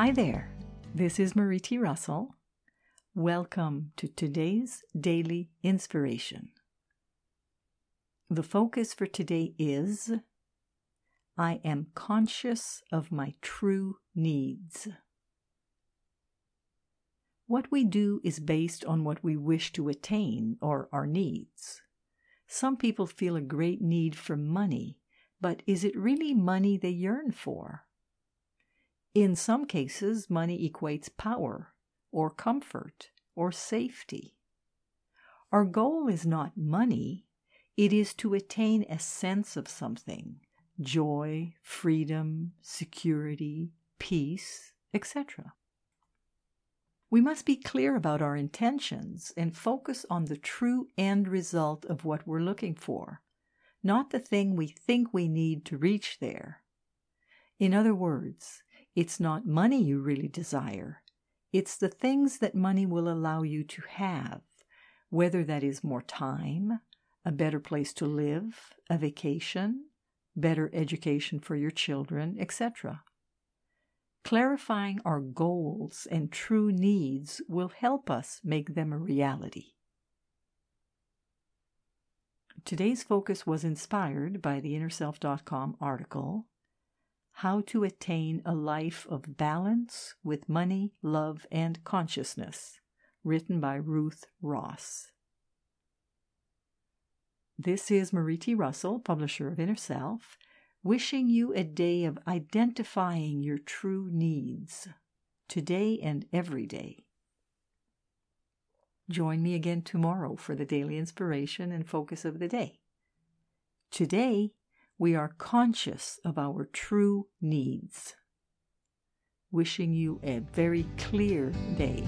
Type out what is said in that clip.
Hi there, this is Marie T. Russell. Welcome to today's daily inspiration. The focus for today is I am conscious of my true needs. What we do is based on what we wish to attain or our needs. Some people feel a great need for money, but is it really money they yearn for? In some cases, money equates power, or comfort, or safety. Our goal is not money, it is to attain a sense of something joy, freedom, security, peace, etc. We must be clear about our intentions and focus on the true end result of what we're looking for, not the thing we think we need to reach there. In other words, it's not money you really desire, it's the things that money will allow you to have, whether that is more time, a better place to live, a vacation, better education for your children, etc. Clarifying our goals and true needs will help us make them a reality. Today's focus was inspired by the InnerSelf.com article How to Attain a Life of Balance with Money, Love, and Consciousness, written by Ruth Ross. This is Marie T. Russell, publisher of Inner Self, wishing you a day of identifying your true needs, today and every day. Join me again tomorrow for the daily inspiration and focus of the day. Today, we are conscious of our true needs. Wishing you a very clear day.